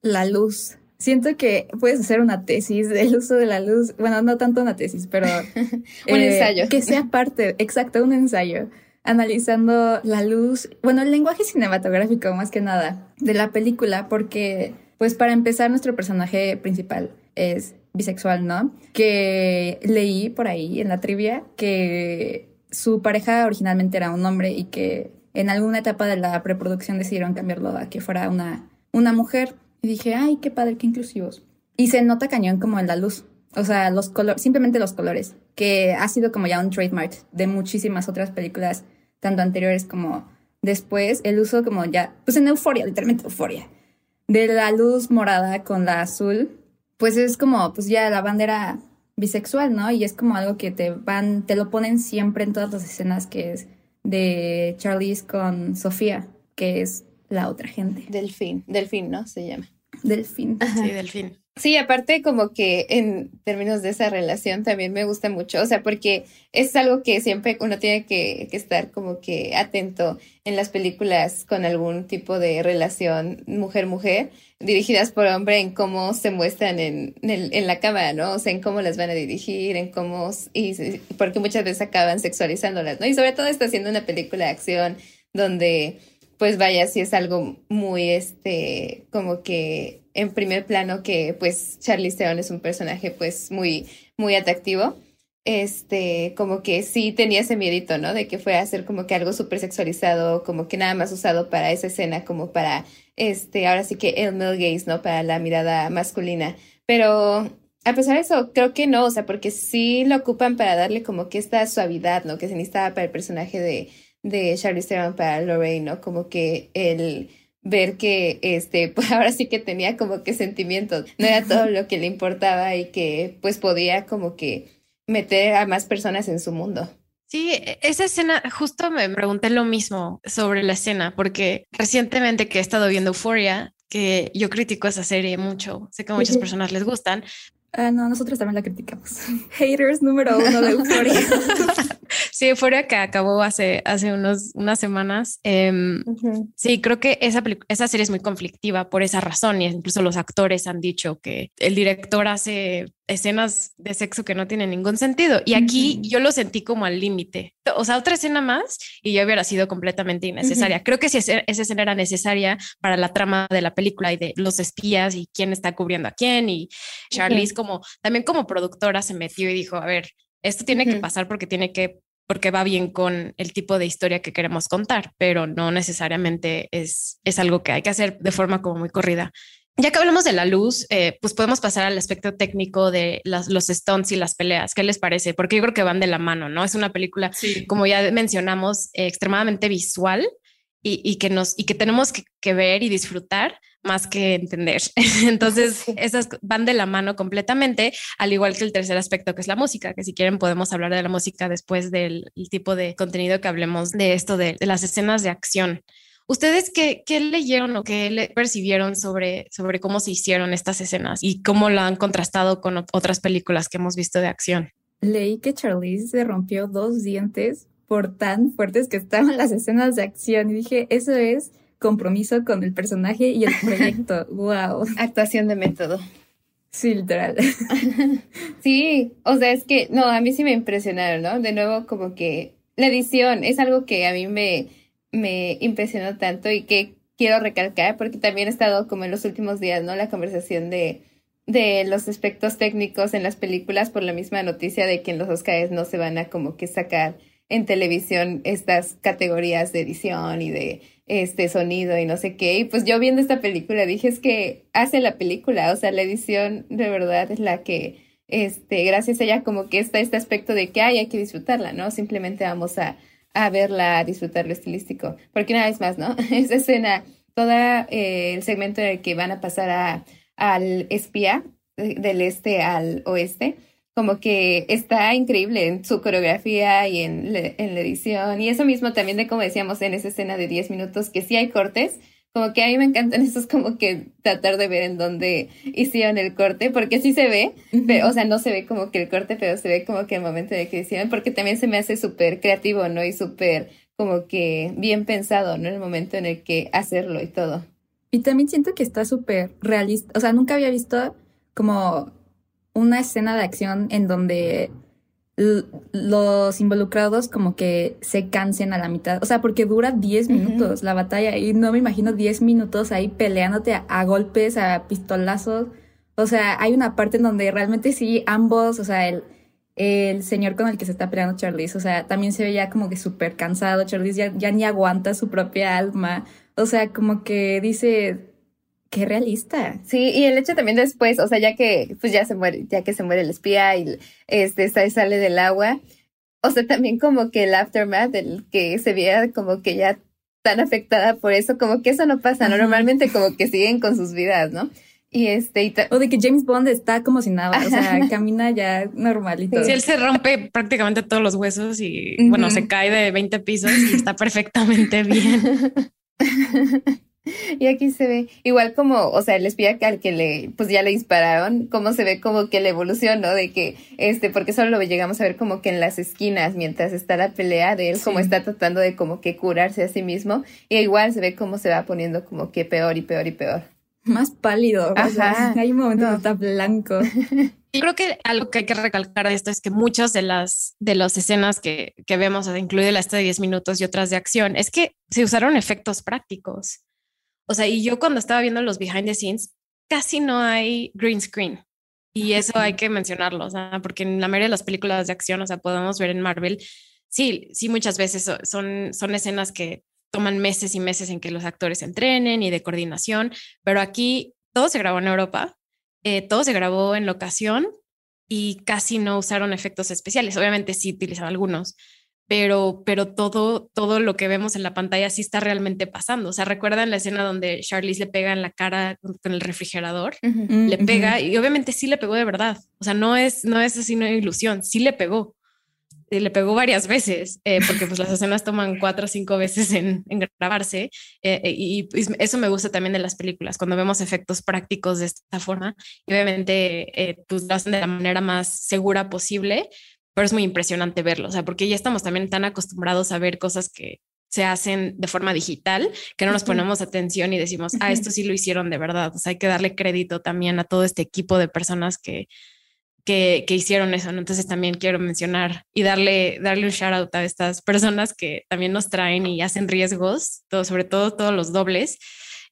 La luz. siento que puedes hacer una tesis del uso de la luz. Bueno, no tanto una tesis, pero <laughs> un eh, ensayo. Que sea parte, exacto, un ensayo. Analizando la luz, bueno, el lenguaje cinematográfico más que nada de la película, porque, pues para empezar, nuestro personaje principal es bisexual, ¿no? Que leí por ahí en la trivia que su pareja originalmente era un hombre y que en alguna etapa de la preproducción decidieron cambiarlo a que fuera una, una mujer. Y dije, ay, qué padre, qué inclusivos. Y se nota cañón como en la luz. O sea, los colores, simplemente los colores, que ha sido como ya un trademark de muchísimas otras películas, tanto anteriores como después. El uso como ya, pues en euforia, literalmente euforia, de la luz morada con la azul, pues es como, pues ya la bandera bisexual, ¿no? Y es como algo que te van, te lo ponen siempre en todas las escenas que es de Charlize con Sofía, que es la otra gente. Delfín, Delfín, ¿no? Se llama. Delfín. Sí, Delfín. Sí, aparte como que en términos de esa relación también me gusta mucho, o sea, porque es algo que siempre uno tiene que, estar como que atento en las películas con algún tipo de relación mujer-mujer, dirigidas por hombre, en cómo se muestran en, en, la cámara, ¿no? O sea, en cómo las van a dirigir, en cómo, y porque muchas veces acaban sexualizándolas, ¿no? Y sobre todo está haciendo una película de acción donde pues vaya, si es algo muy, este, como que en primer plano que pues Charlize Theron es un personaje pues muy, muy atractivo. Este, como que sí tenía ese miedito, ¿no? De que fue a ser como que algo súper sexualizado, como que nada más usado para esa escena, como para, este, ahora sí que el male gaze, ¿no? Para la mirada masculina. Pero a pesar de eso, creo que no, o sea, porque sí lo ocupan para darle como que esta suavidad, ¿no? Que se necesitaba para el personaje de, de Charlize Theron para Lorraine, ¿no? Como que el ver que este <laughs> pues ahora sí que tenía como que sentimientos, no era todo lo que le importaba y que pues podía como que meter a más personas en su mundo. Sí, e, esa escena, justo me pregunté lo mismo sobre la escena, porque recientemente que he estado viendo Euphoria, que yo critico esa serie mucho, sé que a muchas personas les gustan. Ah, no, nosotros también la criticamos. <laughs> Haters número uno de Euphoria. <laughs> Sí, fuera que acabó hace, hace unos, unas semanas. Em, sí, creo que esa, esa serie es muy conflictiva por esa razón y incluso los actores han dicho que el director hace escenas de sexo que no tienen ningún sentido. Y aquí yo lo sentí como al límite. O sea, otra escena más y ya hubiera sido completamente innecesaria. Creo que si esa escena era necesaria para la trama de la película y de los espías y quién está cubriendo a quién. Y Charlize como también como productora se metió y dijo, a ver, esto tiene que pasar porque tiene que porque va bien con el tipo de historia que queremos contar, pero no necesariamente es, es algo que hay que hacer de forma como muy corrida. Ya que hablamos de la luz, eh, pues podemos pasar al aspecto técnico de las, los stunts y las peleas. ¿Qué les parece? Porque yo creo que van de la mano, ¿no? Es una película, como ya mencionamos, extremadamente visual y, que nos y que tenemos que, ver y disfrutar más que entender. <laughs> Entonces, esas van de la mano completamente, al igual que el tercer aspecto que es la música, que si quieren podemos hablar de la música después del tipo de contenido que hablemos de esto de, las escenas de acción. ¿Ustedes qué, qué, leyeron o qué le percibieron sobre, sobre cómo se hicieron estas escenas y cómo lo han contrastado con otras películas que hemos visto de acción? Leí que Charlize se rompió dos dientes por tan fuertes que estaban las escenas de acción y dije, eso es compromiso con el personaje y el <laughs> proyecto. wow. Actuación de método. Sí, literal. <laughs> sí, o sea, es que, no, a mí sí me impresionaron, ¿no? De nuevo, como que la edición es algo que a mí me, me impresionó tanto y que quiero recalcar porque también he estado como en los últimos días, ¿no? La conversación de, de los aspectos técnicos en las películas por la misma noticia de que en los Oscars no se van a como que sacar en televisión estas categorías de edición y de este sonido y no sé qué. Y pues yo viendo esta película dije, es que hace la película, o sea, la edición de verdad es la que, este, gracias a ella como que está este aspecto de que hay, hay que disfrutarla, ¿no? Simplemente vamos a, a verla, a disfrutar lo estilístico. Porque una vez más, ¿no? <laughs> Esa escena, todo eh, el segmento en el que van a pasar a, al espía del este al oeste, como que está increíble en su coreografía y en, en, la edición. Y eso mismo también de como decíamos en esa escena de 10 minutos, que sí hay cortes, como que a mí me encantan esos como que tratar de ver en dónde hicieron el corte, porque sí se ve, pero, o sea, no se ve como que el corte, pero se ve como que el momento de que hicieron, porque también se me hace súper creativo, ¿no? Y súper como que bien pensado, ¿no? El momento en el que hacerlo y todo. Y también siento que está súper realista. O sea, nunca había visto como una escena de acción en donde los involucrados como que se cansen a la mitad. O sea, porque dura 10 minutos la batalla y no me imagino 10 minutos ahí peleándote a, golpes, a pistolazos. O sea, hay una parte en donde realmente sí, ambos, o sea, el, el señor con el que se está peleando Charlize, o sea, también se ve ya como que súper cansado. Charlize ya, ya ni aguanta su propia alma. O sea, como que dice, Qué realista. Sí, y el hecho también después, o sea, ya que pues ya se muere, ya que se muere el espía y este sale del agua, o sea, también como que el aftermath, el que se viera como que ya tan afectada por eso, como que eso no pasa, ¿no? Normalmente como que siguen con sus vidas, ¿no? Y este o de que James Bond está como si nada, o sea, camina ya normalito. Sí, él se rompe prácticamente todos los huesos y bueno, se cae de 20 pisos y está perfectamente bien. <laughs> <laughs> Y aquí se ve igual como, o sea, el espía al que le, pues ya le dispararon, cómo se ve como que la evolución, ¿no? De que, este, porque solo lo llegamos a ver como que en las esquinas, mientras está la pelea de él, como está tratando de como que curarse a sí mismo, y igual se ve cómo se va poniendo como que peor y peor y peor. Más pálido, Ajá. <laughs> hay un momento está blanco. <laughs> Yo creo que algo que hay que recalcar de esto es que muchas de las, de las escenas que, que vemos, incluye la esta de 10 minutos y otras de acción, es que se usaron efectos prácticos. O sea, y yo cuando estaba viendo los behind the scenes, casi no hay green screen. Y eso hay <laughs> que mencionarlo, o sea, porque en la mayoría de las películas de acción, o sea, podemos ver en Marvel, sí, sí, muchas veces son, son escenas que toman meses y meses en que los actores entrenen y de coordinación, pero aquí todo se grabó en Europa, eh, todo se grabó en locación y casi no usaron efectos especiales. Obviamente sí utilizaron algunos, pero, pero todo, todo lo que vemos en la pantalla sí está realmente pasando. O sea, recuerdan la escena donde Charlize le pega en la cara con el refrigerador, le pega y obviamente sí le pegó de verdad. O sea, no es, no es así una ilusión, sí le pegó. Y le pegó varias veces, eh, porque pues las escenas toman cuatro o cinco veces en, en grabarse. Eh, eh, y, eso me gusta también de las películas, cuando vemos efectos prácticos de esta forma. Y obviamente pues lo hacen de la manera más segura posible, pero es muy impresionante verlo, o sea, porque ya estamos también tan acostumbrados a ver cosas que se hacen de forma digital que no nos ponemos atención y decimos, ah, esto sí lo hicieron de verdad. O sea, hay que darle crédito también a todo este equipo de personas que, que, que hicieron eso. Entonces también quiero mencionar y darle, darle un shout out a estas personas que también nos traen y hacen riesgos, todo, sobre todo todos los dobles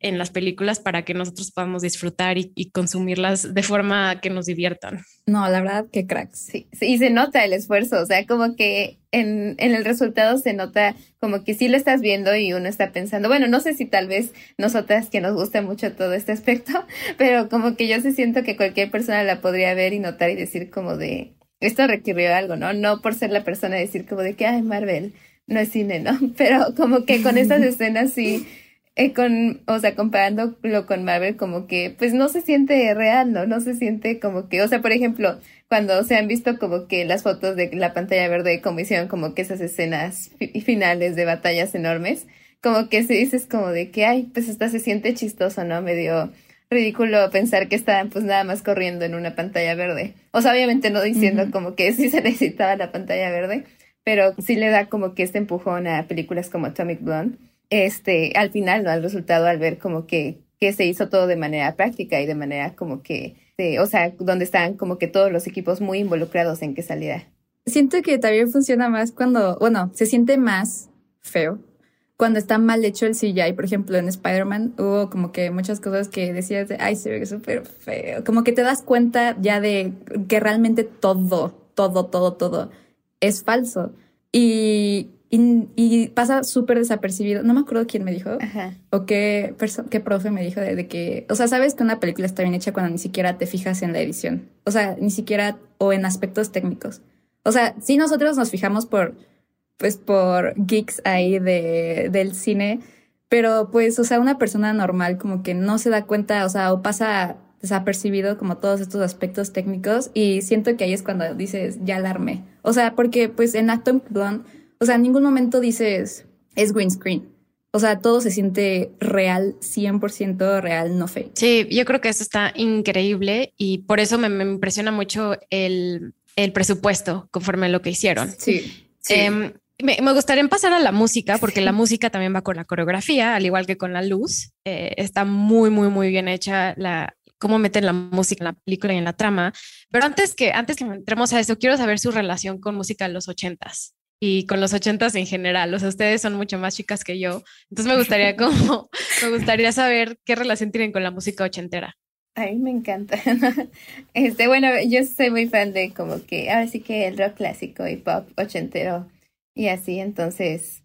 en las películas para que nosotros podamos disfrutar y, consumirlas de forma que nos diviertan. No, la verdad que cracks. Sí, sí, y se nota el esfuerzo, o sea, como que en, en, el resultado se nota como que sí lo estás viendo y uno está pensando, bueno, no sé si tal vez nosotras que nos gusta mucho todo este aspecto, <laughs> pero como que yo se siento que cualquier persona la podría ver y notar y decir como de, esto requirió algo, ¿no? No por ser la persona decir como de que, ay, Marvel, no es cine, ¿no? <laughs> Pero como que con estas <laughs> escenas sí eh, con, o sea, comparándolo con Marvel, como que, pues no se siente real, ¿no? No se siente como que, o sea, por ejemplo, cuando se han visto como que las fotos de la pantalla verde, como hicieron como que esas escenas finales de batallas enormes, como que se dices como de que, ay, pues hasta se siente chistoso, ¿no? Medio ridículo pensar que estaban pues nada más corriendo en una pantalla verde. O sea, obviamente no diciendo como que sí se necesitaba la pantalla verde, pero sí le da como que este empujón a películas como Atomic Blonde este, al final, ¿no? Al resultado, al ver como que, que se hizo todo de manera práctica y de manera como que, o sea, donde están como que todos los equipos muy involucrados en que saliera. Siento que también funciona más cuando, bueno, se siente más feo cuando está mal hecho el CGI. Por ejemplo, en Spider-Man hubo como que muchas cosas que decías, de, ay, se ve súper feo. Como que te das cuenta ya de que realmente todo, todo, todo, todo es falso. Y y, pasa súper desapercibido. No me acuerdo quién me dijo o qué, qué profe me dijo de, que, o sea, sabes que una película está bien hecha cuando ni siquiera te fijas en la edición. O sea, ni siquiera, o en aspectos técnicos. O sea, si nosotros nos fijamos por, pues por geeks ahí de, del cine, pero pues, o sea, una persona normal como que no se da cuenta, o sea, o pasa desapercibido como todos estos aspectos técnicos y siento que ahí es cuando dices, ya alarme. O sea, porque pues en Atomic Blonde o sea, en ningún momento dices, es green screen. O sea, todo se siente real, 100% real, no fake. Sí, yo creo que eso está increíble y por eso me, impresiona mucho el, el, presupuesto conforme a lo que hicieron. Sí. Em, Me, gustaría pasar a la música, porque la música también va con la coreografía, al igual que con la luz. Eh, está muy, muy, muy bien hecha la, cómo meten la música en la película y en la trama. Pero antes que, antes que entremos a eso, quiero saber su relación con música de los ochentas y con los ochentas en general. O sea, ustedes son mucho más chicas que yo. Entonces me gustaría <laughs> como, me gustaría saber qué relación tienen con la música ochentera. Ay, me encanta. <laughs> Este, bueno, yo soy muy fan de como que, ahora sí que el rock clásico y pop ochentero y así, entonces,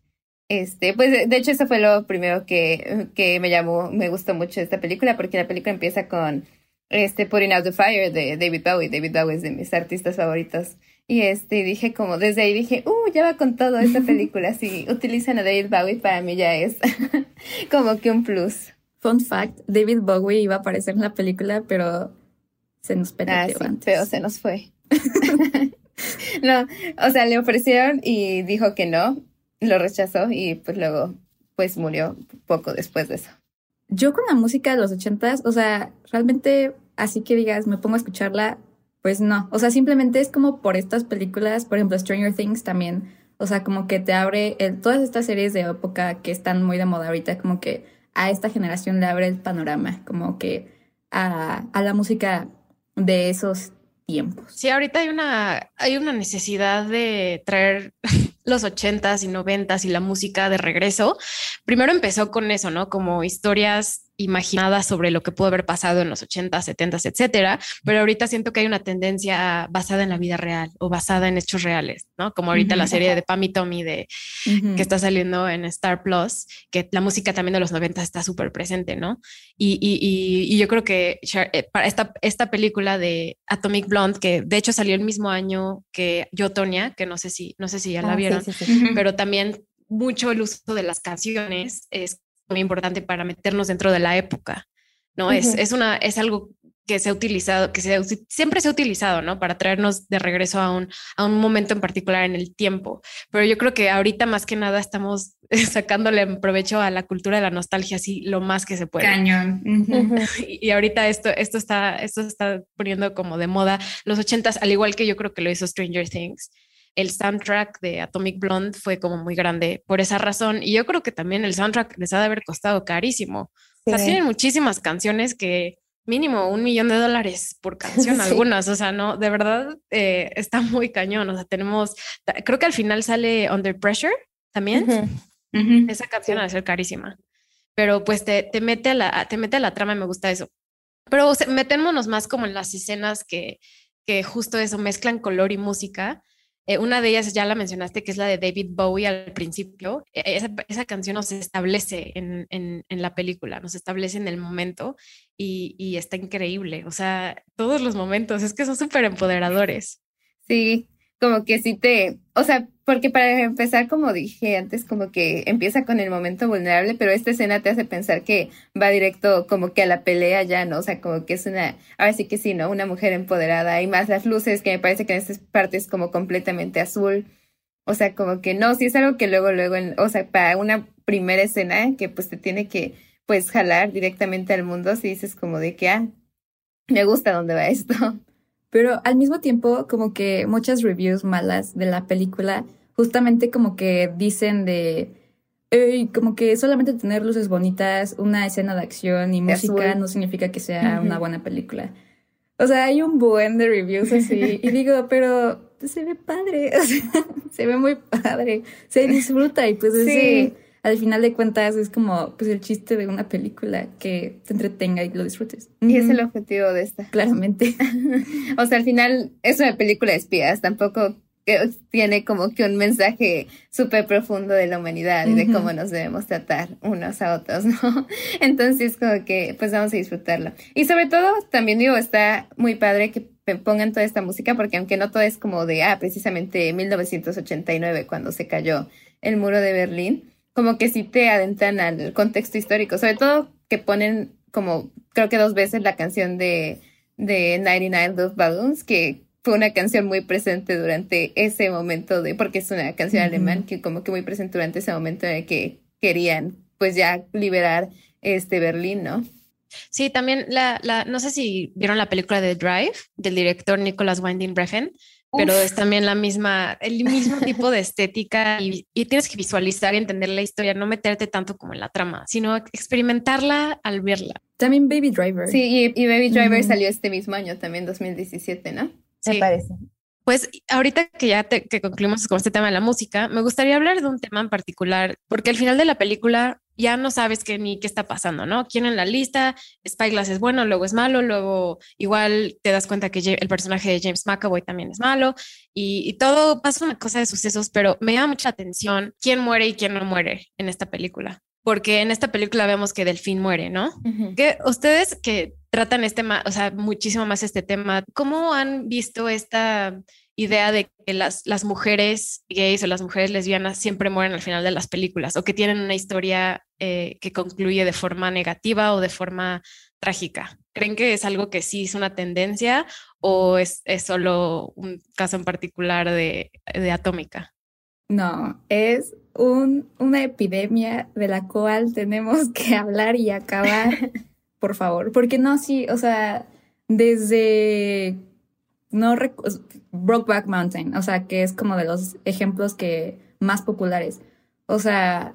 este, pues de hecho eso fue lo primero que, que me llamó, me gustó mucho esta película porque la película empieza con este Putting Out the Fire de David Bowie. David Bowie es de mis artistas favoritos. Y este, dije como, desde ahí dije, uh, ya va con todo esta <laughs> película. Si utilizan a David Bowie, para mí ya es <laughs> como que un plus. Fun fact, David Bowie iba a aparecer en la película, pero se nos perdió ah, Pero se nos fue. <laughs> no, o sea, le ofrecieron y dijo que no, lo rechazó y pues luego pues murió poco después de eso. Yo con la música de los ochentas, o sea, realmente así que digas, me pongo a escucharla, pues no. O sea, simplemente es como por estas películas, por ejemplo, Stranger Things también. O sea, como que te abre todas estas series de época que están muy de moda ahorita, como que a esta generación le abre el panorama, como que a, a la música de esos tiempos. Sí, ahorita hay una, hay una necesidad de traer <laughs> los ochentas y noventas y la música de regreso. Primero empezó con eso, ¿no? Como historias imaginadas sobre lo que pudo haber pasado en los 80, 70, etcétera, pero ahorita siento que hay una tendencia basada en la vida real o basada en hechos reales, ¿no? Como ahorita la serie de Pam y Tommy de que está saliendo en Star Plus, que la música también de los 90 está súper presente, ¿no? Y, y, y, yo creo que eh, para esta, esta película de Atomic Blonde, que de hecho salió el mismo año que Yo Tonya, que no sé si, no sé si ya la ah, vieron, pero también mucho el uso de las canciones es muy importante para meternos dentro de la época, ¿no? es, es, una, es algo que se ha utilizado, que se, siempre se ha utilizado, ¿no? Para traernos de regreso a un, a un momento en particular en el tiempo. Pero yo creo que ahorita más que nada estamos <laughs> sacándole provecho a la cultura de la nostalgia así lo más que se puede. Cañón. y, ahorita esto, esto, está, esto está poniendo como de moda los ochentas, al igual que yo creo que lo hizo Stranger Things el soundtrack de Atomic Blonde fue como muy grande por esa razón. Y yo creo que también el soundtrack les ha de haber costado carísimo. O sea, tienen muchísimas canciones que mínimo un millón de dólares por canción, <laughs> algunas. O sea, no, de verdad eh, está muy cañón. O sea, tenemos, creo que al final sale Under Pressure también. Esa canción va a ser carísima. Pero pues te, te, mete a la, te mete a la trama y me gusta eso. Pero metémonos más como en las escenas que, que justo eso mezclan color y música eh, una de ellas ya la mencionaste, que es la de David Bowie al principio. E, esa, esa canción nos establece en, en, en, la película, nos establece en el momento y, y está increíble. O sea, todos los momentos, es que son súper empoderadores. Sí, como que sí te, o sea, porque para empezar, como dije antes, como que empieza con el momento vulnerable, pero esta escena te hace pensar que va directo como que a la pelea ya, ¿no? O sea, como que es una, ahora sí que sí, ¿no? Una mujer empoderada y más las luces, que me parece que en esta parte es como completamente azul. O sea, como que no, sí es algo que luego, luego, o sea, para una primera escena que pues te tiene que, pues, jalar directamente al mundo, si dices como de que, ah, me gusta dónde va esto. Pero al mismo tiempo, como que muchas reviews malas de la película, justamente como que dicen de, como que solamente tener luces bonitas, una escena de acción y música no significa que sea una buena película. O sea, hay un buen de reviews así. <laughs> y digo, pero se ve padre, <laughs> se ve muy padre, se disfruta y pues sí al final de cuentas es como pues el chiste de una película que te entretenga y lo disfrutes. Y es el objetivo de esta. Claramente. <laughs> o sea, al final es una película de espías, tampoco tiene como que un mensaje súper profundo de la humanidad y de cómo nos debemos tratar unos a otros, <laughs> ¿no? Entonces, como que, pues vamos a disfrutarlo. Y sobre todo, también digo, está muy padre que pongan toda esta música, porque aunque no todo es como de, ah, precisamente 1989, cuando se cayó el muro de Berlín, como que sí te adentran al contexto histórico, sobre todo que ponen como creo que dos veces la canción de, de 99 Love Balloons, que fue una canción muy presente durante ese momento de, porque es una canción alemán que como que muy presente durante ese momento en el que querían pues ya liberar este Berlín, ¿no? Sí, también la, la, no sé si vieron la película de Drive del director Nicholas Winding Refn, pero es también la misma, el mismo tipo de estética y, tienes que visualizar y entender la historia, no meterte tanto como en la trama, sino experimentarla al verla. También Baby Driver. Sí, y, Baby Driver salió este mismo año, también 2017, ¿no? Sí. Me parece. Pues ahorita que ya que concluimos con este tema de la música, me gustaría hablar de un tema en particular, porque al final de la película ya no sabes qué ni qué está pasando, ¿no? ¿Quién en la lista? Spyglass es bueno, luego es malo, luego igual te das cuenta que el personaje de James McAvoy también es malo y, todo pasa una cosa de sucesos, pero me llama mucha atención quién muere y quién no muere en esta película. Porque en esta película vemos que Delfín muere, ¿no? Que ustedes que tratan este, o sea, muchísimo más este tema, ¿cómo han visto esta idea de que las, las mujeres gays o las mujeres lesbianas siempre mueren al final de las películas o que tienen una historia eh, que concluye de forma negativa o de forma trágica. ¿Creen que es algo que sí es una tendencia o es, es solo un caso en particular de, de Atómica? No, es un, una epidemia de la cual tenemos que hablar y acabar, <laughs> por favor, porque no, sí, o sea, desde no Brokeback Mountain, o sea, que es como de los ejemplos que más populares. O sea,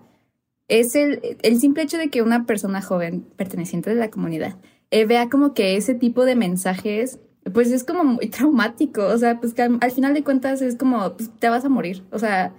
es el, el simple hecho de que una persona joven perteneciente de la comunidad eh, vea como que ese tipo de mensajes, pues es como muy traumático. O sea, pues que al, final de cuentas es como, pues, te vas a morir. O sea,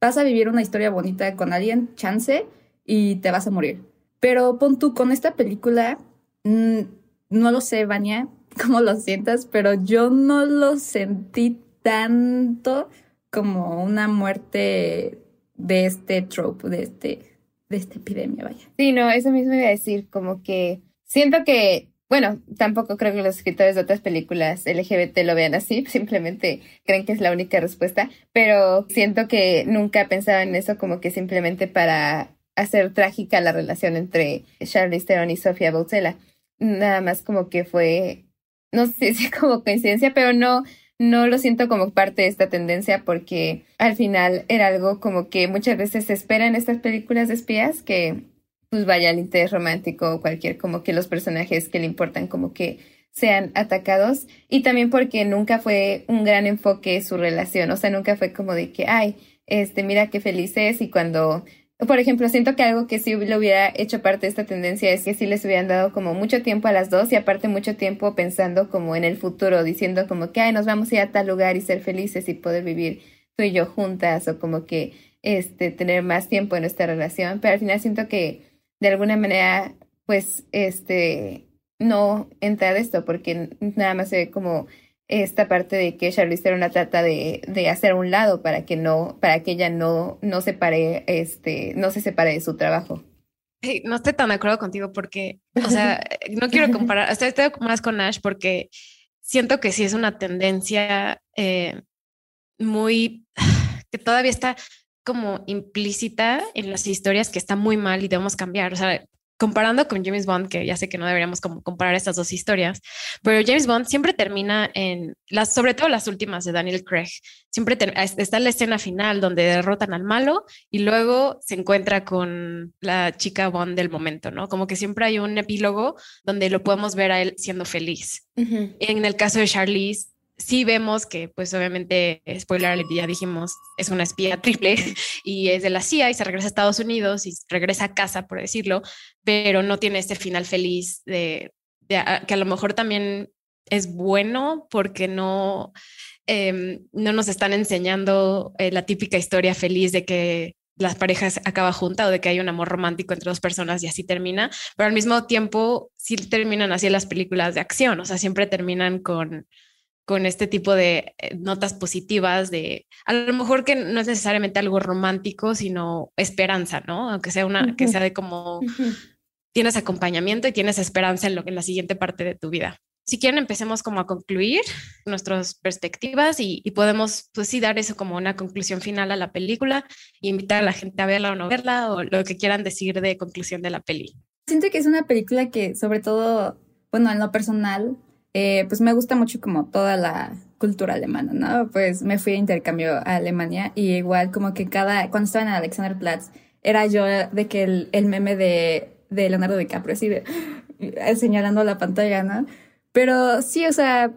vas a vivir una historia bonita con alguien, chance, y te vas a morir. Pero pon tú, con esta película, no lo sé, Vania, <laughs> cómo lo sientas, pero yo no lo sentí tanto como una muerte de este trope, de este, de esta epidemia, vaya. Sí, no, eso mismo iba a decir, como que siento que, bueno, tampoco creo que los escritores de otras películas LGBT lo vean así, <laughs> simplemente creen que es la única respuesta, pero siento que nunca pensaba en eso como que simplemente para hacer trágica la relación entre Charlize Theron y Sofía Boutella. Nada más como que fue no sé si como coincidencia, pero no, no lo siento como parte de esta tendencia porque al final era algo como que muchas veces se espera en estas películas de espías que pues vaya el interés romántico o cualquier como que los personajes que le importan como que sean atacados. Y también porque nunca fue un gran enfoque su relación, o sea, nunca fue como de que, ay, este, mira qué feliz es y cuando por ejemplo, siento que algo que sí lo hubiera hecho parte de esta tendencia es que sí les hubieran dado como mucho tiempo a las dos y aparte mucho tiempo pensando como en el futuro, diciendo como que, ay, nos vamos a ir a tal lugar y ser felices y poder vivir tú y yo juntas o como que este tener más tiempo en nuestra relación, pero al final siento que de alguna manera pues este no entra de esto porque nada más se ve como esta parte de que Charlize Theron trata de, de hacer un lado para que no, para que ella no, no se pare, este, no se separe de su trabajo. no estoy tan de acuerdo contigo porque, o sea, <laughs> no quiero comparar, estoy, estoy más con Ash porque siento que sí es una tendencia eh, muy, que todavía está como implícita en las historias que está muy mal y debemos cambiar. O sea, comparando con James Bond, que ya sé que no deberíamos como comparar estas dos historias, pero James Bond siempre termina en las, sobre todo las últimas de Daniel Craig, siempre está la escena final donde derrotan al malo y luego se encuentra con la chica Bond del momento, ¿no? Como que siempre hay un epílogo donde lo podemos ver a él siendo feliz. En el caso de Charlize, sí vemos que, pues obviamente, spoiler, ya dijimos, es una espía triple <laughs> y es de la CIA y se regresa a Estados Unidos y regresa a casa, por decirlo, pero no tiene este final feliz de, que a lo mejor también es bueno porque no, em, no nos están enseñando eh, la típica historia feliz de que las parejas acaba junta o de que hay un amor romántico entre dos personas y así termina, pero al mismo tiempo sí terminan así las películas de acción, o sea, siempre terminan con con este tipo de eh, notas positivas de a lo mejor que no es necesariamente algo romántico, sino esperanza, ¿no? Aunque sea una, que sea de como tienes acompañamiento y tienes esperanza en lo que en la siguiente parte de tu vida. Si quieren, empecemos como a concluir nuestras perspectivas y, podemos, pues sí, dar eso como una conclusión final a la película y invitar a la gente a verla o no verla o lo que quieran decir de conclusión de la peli. Siento que es una película que, sobre todo, bueno, en lo personal, eh, pues me gusta mucho como toda la cultura alemana, ¿no? Pues me fui a intercambio a Alemania y igual como que cada, cuando estaba en Alexanderplatz, era yo de que el, el meme de, de Leonardo DiCaprio, así de <gasps> señalando la pantalla, ¿no? Pero sí, o sea,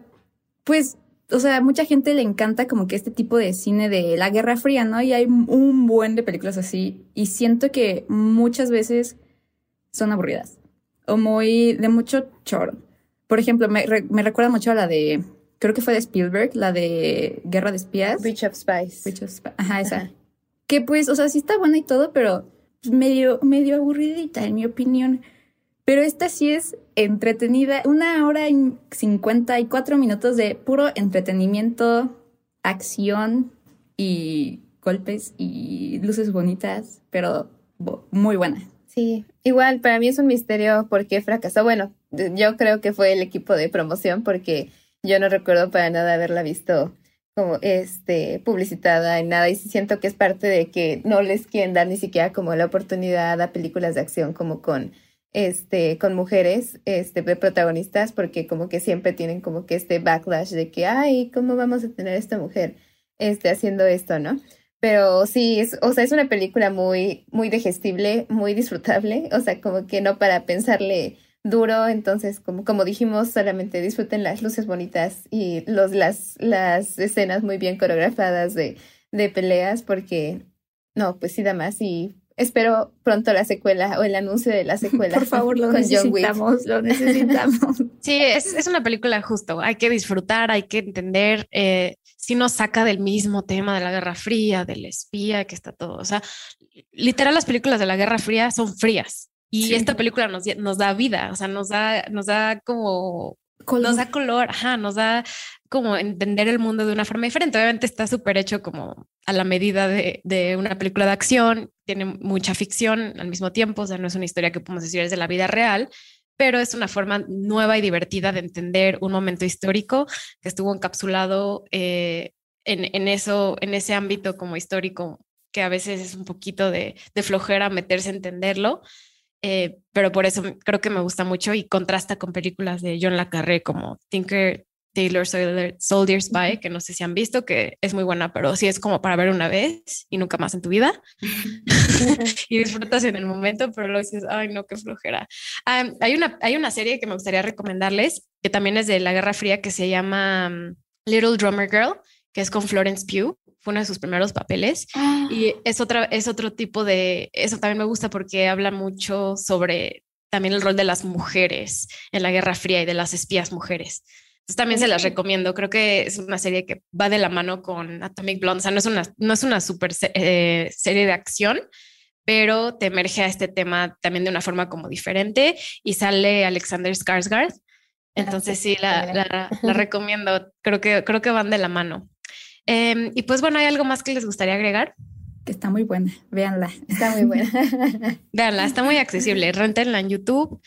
pues o sea, mucha gente le encanta como que este tipo de cine de la Guerra Fría, ¿no? Y hay un buen de películas así. Y siento que muchas veces son aburridas. O muy, de mucho choro. Por ejemplo, me, me recuerda mucho a la de, creo que fue de Spielberg, la de Guerra de Espías. Bridge of Spies. Bridge of Spies. Ajá, esa. Que pues, o sea, sí está buena y todo, pero medio, medio aburridita, en mi opinión. Pero esta sí es entretenida, una hora y 54 minutos de puro entretenimiento, acción y golpes y luces bonitas, pero muy buena. Sí, igual para mí es un misterio por qué fracasó. Bueno, yo creo que fue el equipo de promoción porque yo no recuerdo para nada haberla visto como este publicitada en nada. Y siento que es parte de que no les quieren dar ni siquiera como la oportunidad a películas de acción como con este con mujeres este protagonistas porque como que siempre tienen como que este backlash de que ay cómo vamos a tener esta mujer este haciendo esto no pero sí es o sea es una película muy muy digestible muy disfrutable. O sea como que no para pensarle duro, entonces como, como dijimos, solamente disfruten las luces bonitas y los, las, las escenas muy bien coreografadas de, de peleas, porque no, pues sí da más y espero pronto la secuela o el anuncio de la <laughs> secuela. Por favor, lo <laughs> necesitamos, lo <laughs> necesitamos. Sí, es, es, una película justo, hay que disfrutar, hay que entender, eh, si nos saca del mismo tema de la Guerra Fría, del espía, que está todo, o sea, literal las películas de la Guerra Fría son frías, y esta película nos, nos da vida, o sea, nos da, nos da como color. nos da color, ajá, nos da como entender el mundo de una forma diferente. Obviamente está súper hecho como a la medida de, de, una película de acción, tiene mucha ficción al mismo tiempo, o sea, no es una historia que podemos decir es de la vida real, pero es una forma nueva y divertida de entender un momento histórico que estuvo encapsulado eh, en, en, eso, en ese ámbito como histórico que a veces es un poquito de, de flojera meterse a entenderlo, eh, pero por eso creo que me gusta mucho y contrasta con películas de John Le Carré como Tinker Taylor Soldier Spy, que no sé si han visto, que es muy buena, pero sí es como para ver una vez y nunca más en tu vida. <laughs> y disfrutas en el momento, pero luego dices, ay, no, qué flojera. hay, una, hay una serie que me gustaría recomendarles, que también es de la Guerra Fría, que se llama mm, Little Drummer Girl, que es con Florence Pugh fue uno de sus primeros papeles ah. y es otra es otro tipo de eso también me gusta porque habla mucho sobre también el rol de las mujeres en la Guerra Fría y de las espías mujeres. Entonces también se las recomiendo. Creo que es una serie que va de la mano con Atomic Blonde. O sea, no es una, no es una super eh, serie de acción, pero te emerge a este tema también de una forma como diferente y sale Alexander Skarsgård. Entonces sí, la, la, la, <laughs> recomiendo. Creo que, creo que van de la mano. Em, y pues bueno, ¿hay algo más que les gustaría agregar? Que está muy buena, véanla. Está muy <laughs> buena. véanla, está muy accesible. Rentenla en YouTube.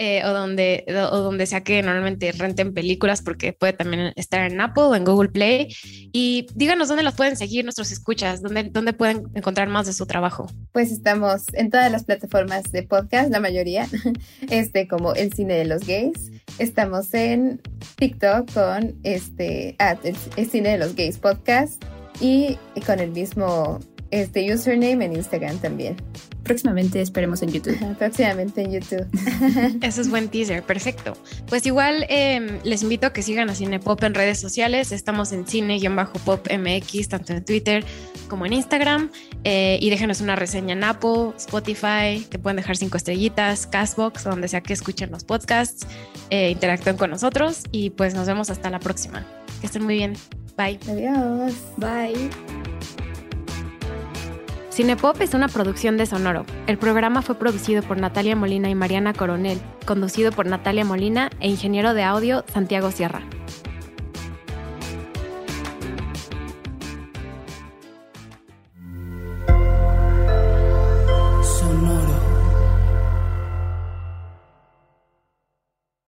Eh, o, donde, o donde sea que normalmente renten películas, porque puede también estar en Apple o en Google Play. Y díganos dónde los pueden seguir nuestros escuchas, dónde, dónde pueden encontrar más de su trabajo. Pues estamos en todas las plataformas de podcast, la mayoría, <laughs> este, como El Cine de los Gays. Estamos en TikTok con este, ah, el, Cine de los Gays podcast y con el mismo este username en Instagram también. Próximamente esperemos en YouTube. próximamente en YouTube. <laughs> Eso es buen teaser, perfecto. Pues igual em, les invito a que sigan a Cinepop en redes sociales. Estamos en cine-pop MX, tanto en Twitter como en Instagram. Eh, y déjenos una reseña en Apple, Spotify, que pueden dejar cinco estrellitas, Castbox, donde sea que escuchen los podcasts. Eh, interactúen con nosotros y pues nos vemos hasta la próxima. Que estén muy bien. Bye. Adiós. Bye. Cinepop es una producción de Sonoro. El programa fue producido por Natalia Molina y Mariana Coronel, conducido por Natalia Molina e ingeniero de audio Santiago Sierra.